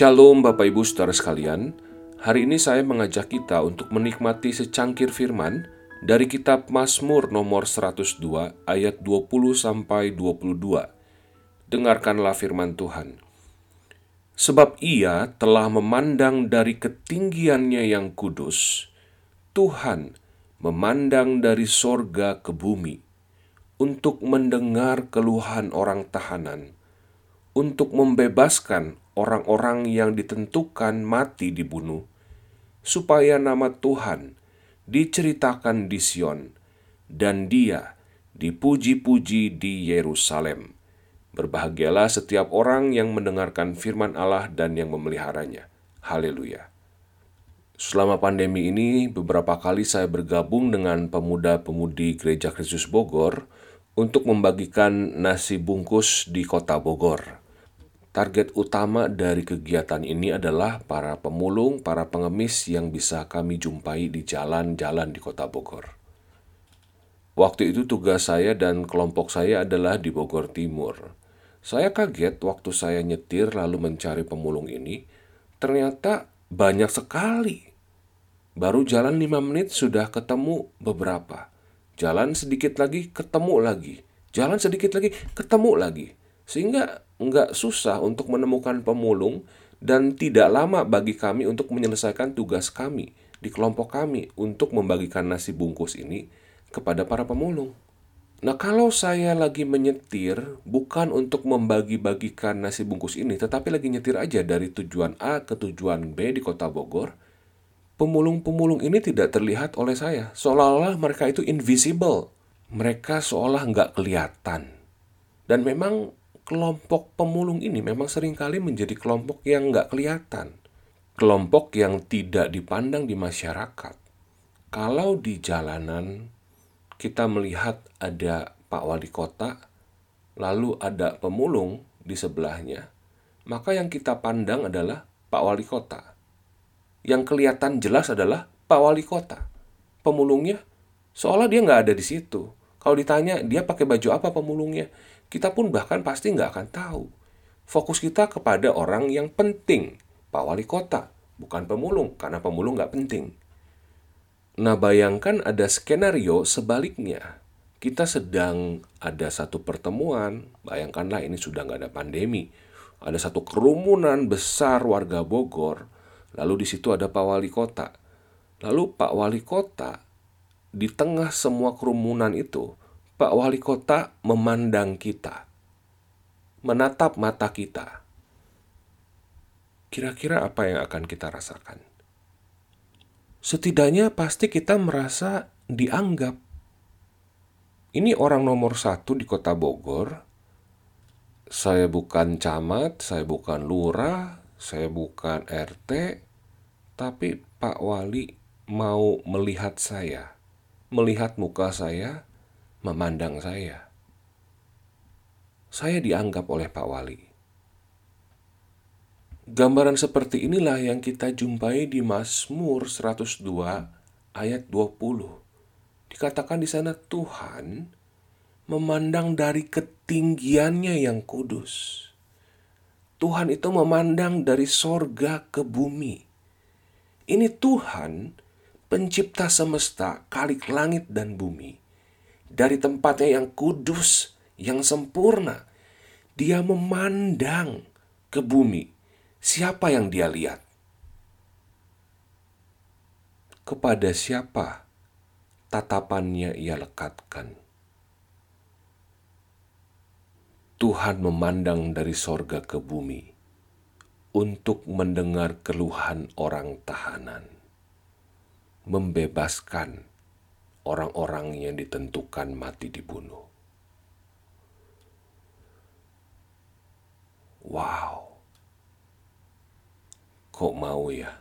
Shalom Bapak Ibu Saudara sekalian, hari ini saya mengajak kita untuk menikmati secangkir firman dari kitab Mazmur nomor 102 ayat 20 sampai 22. Dengarkanlah firman Tuhan. Sebab ia telah memandang dari ketinggiannya yang kudus, Tuhan memandang dari sorga ke bumi, untuk mendengar keluhan orang tahanan, untuk membebaskan orang-orang yang ditentukan mati dibunuh, supaya nama Tuhan diceritakan di Sion, dan Dia dipuji-puji di Yerusalem. Berbahagialah setiap orang yang mendengarkan firman Allah dan yang memeliharanya. Haleluya. Selama pandemi ini, beberapa kali saya bergabung dengan pemuda-pemudi Gereja Kristus Bogor untuk membagikan nasi bungkus di kota Bogor. Target utama dari kegiatan ini adalah para pemulung, para pengemis yang bisa kami jumpai di jalan-jalan di Kota Bogor. Waktu itu tugas saya dan kelompok saya adalah di Bogor Timur. Saya kaget waktu saya nyetir lalu mencari pemulung ini, ternyata banyak sekali. Baru jalan lima menit sudah ketemu beberapa. Jalan sedikit lagi, ketemu lagi. Jalan sedikit lagi, ketemu lagi. Sehingga nggak susah untuk menemukan pemulung dan tidak lama bagi kami untuk menyelesaikan tugas kami di kelompok kami untuk membagikan nasi bungkus ini kepada para pemulung. Nah, kalau saya lagi menyetir bukan untuk membagi-bagikan nasi bungkus ini, tetapi lagi nyetir aja dari tujuan A ke tujuan B di Kota Bogor, pemulung-pemulung ini tidak terlihat oleh saya. Seolah-olah mereka itu invisible. Mereka seolah nggak kelihatan. Dan memang kelompok pemulung ini memang sering kali menjadi kelompok yang nggak kelihatan. Kelompok yang tidak dipandang di masyarakat. Kalau di jalanan kita melihat ada Pak Wali Kota, lalu ada pemulung di sebelahnya, maka yang kita pandang adalah Pak Wali Kota. Yang kelihatan jelas adalah Pak Wali Kota. Pemulungnya, seolah dia nggak ada di situ. Kalau ditanya dia pakai baju apa pemulungnya, kita pun bahkan pasti nggak akan tahu. Fokus kita kepada orang yang penting, Pak Wali Kota, bukan pemulung, karena pemulung nggak penting. Nah, bayangkan ada skenario sebaliknya. Kita sedang ada satu pertemuan, bayangkanlah ini sudah nggak ada pandemi. Ada satu kerumunan besar warga Bogor, lalu di situ ada Pak Wali Kota. Lalu Pak Wali Kota, di tengah semua kerumunan itu, Pak Wali Kota memandang kita, menatap mata kita. Kira-kira apa yang akan kita rasakan? Setidaknya pasti kita merasa dianggap. Ini orang nomor satu di kota Bogor. Saya bukan camat, saya bukan lurah, saya bukan RT, tapi Pak Wali mau melihat saya, melihat muka saya, memandang saya. Saya dianggap oleh Pak Wali. Gambaran seperti inilah yang kita jumpai di Mazmur 102 ayat 20. Dikatakan di sana Tuhan memandang dari ketinggiannya yang kudus. Tuhan itu memandang dari sorga ke bumi. Ini Tuhan, pencipta semesta, kalik langit dan bumi dari tempatnya yang kudus, yang sempurna. Dia memandang ke bumi. Siapa yang dia lihat? Kepada siapa tatapannya ia lekatkan? Tuhan memandang dari sorga ke bumi untuk mendengar keluhan orang tahanan, membebaskan orang-orang yang ditentukan mati dibunuh. Wow, kok mau ya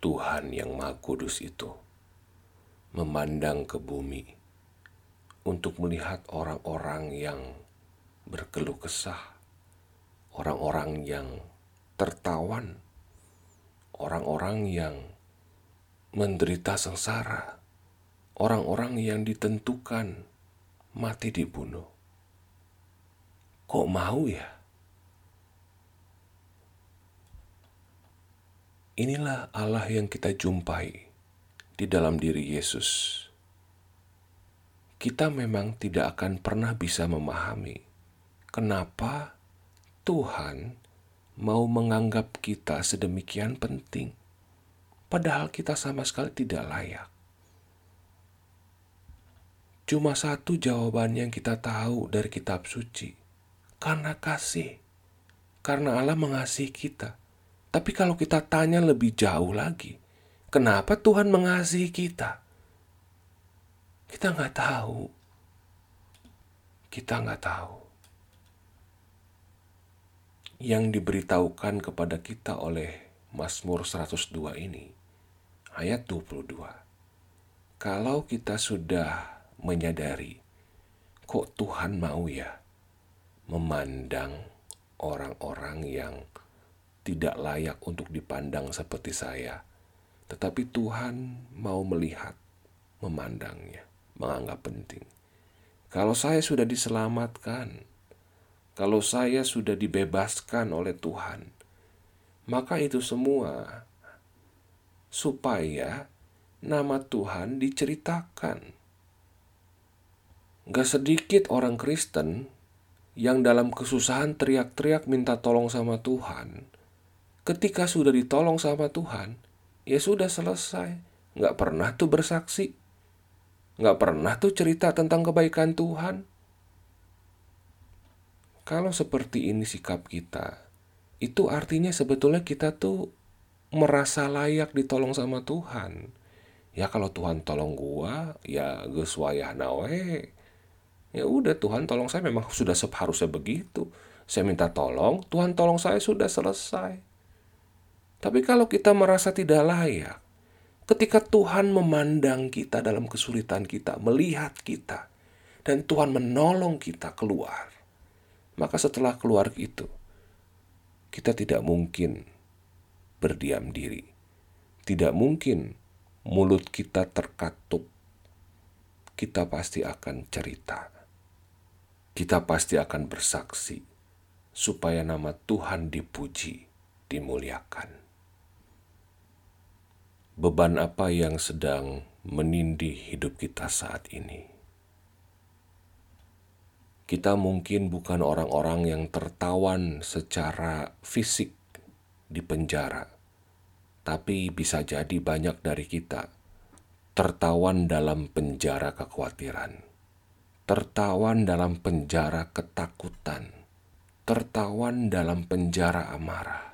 Tuhan yang Maha Kudus itu memandang ke bumi untuk melihat orang-orang yang berkeluh kesah, orang-orang yang tertawan orang-orang yang menderita sengsara, orang-orang yang ditentukan mati dibunuh. Kok mau ya? Inilah Allah yang kita jumpai di dalam diri Yesus. Kita memang tidak akan pernah bisa memahami kenapa Tuhan mau menganggap kita sedemikian penting, padahal kita sama sekali tidak layak. Cuma satu jawaban yang kita tahu dari kitab suci. Karena kasih. Karena Allah mengasihi kita. Tapi kalau kita tanya lebih jauh lagi, kenapa Tuhan mengasihi kita? Kita nggak tahu. Kita nggak tahu. Yang diberitahukan kepada kita oleh Mazmur 102 ini, ayat 22. Kalau kita sudah menyadari kok Tuhan mau ya memandang orang-orang yang tidak layak untuk dipandang seperti saya. Tetapi Tuhan mau melihat, memandangnya, menganggap penting. Kalau saya sudah diselamatkan, kalau saya sudah dibebaskan oleh Tuhan, maka itu semua supaya nama Tuhan diceritakan Gak sedikit orang Kristen yang dalam kesusahan teriak-teriak minta tolong sama Tuhan. Ketika sudah ditolong sama Tuhan, ya sudah selesai. Gak pernah tuh bersaksi. Gak pernah tuh cerita tentang kebaikan Tuhan. Kalau seperti ini sikap kita, itu artinya sebetulnya kita tuh merasa layak ditolong sama Tuhan. Ya kalau Tuhan tolong gua, ya wayah nawe Ya udah Tuhan tolong saya memang sudah seharusnya begitu. Saya minta tolong, Tuhan tolong saya sudah selesai. Tapi kalau kita merasa tidak layak, ketika Tuhan memandang kita dalam kesulitan kita, melihat kita, dan Tuhan menolong kita keluar, maka setelah keluar itu, kita tidak mungkin berdiam diri. Tidak mungkin mulut kita terkatup. Kita pasti akan cerita kita pasti akan bersaksi supaya nama Tuhan dipuji, dimuliakan. Beban apa yang sedang menindih hidup kita saat ini? Kita mungkin bukan orang-orang yang tertawan secara fisik di penjara, tapi bisa jadi banyak dari kita tertawan dalam penjara kekhawatiran tertawan dalam penjara ketakutan, tertawan dalam penjara amarah,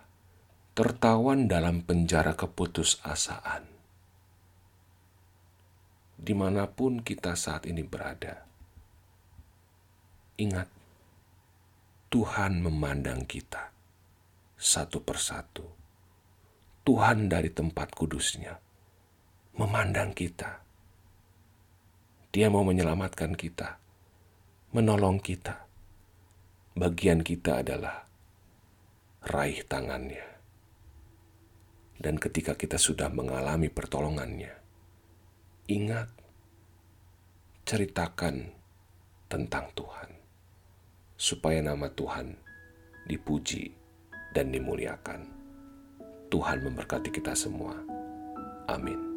tertawan dalam penjara keputusasaan. Di mana pun kita saat ini berada, ingat, Tuhan memandang kita satu persatu. Tuhan dari tempat kudusnya memandang kita. Dia mau menyelamatkan kita menolong kita. Bagian kita adalah raih tangannya. Dan ketika kita sudah mengalami pertolongannya, ingat, ceritakan tentang Tuhan, supaya nama Tuhan dipuji dan dimuliakan. Tuhan memberkati kita semua. Amin.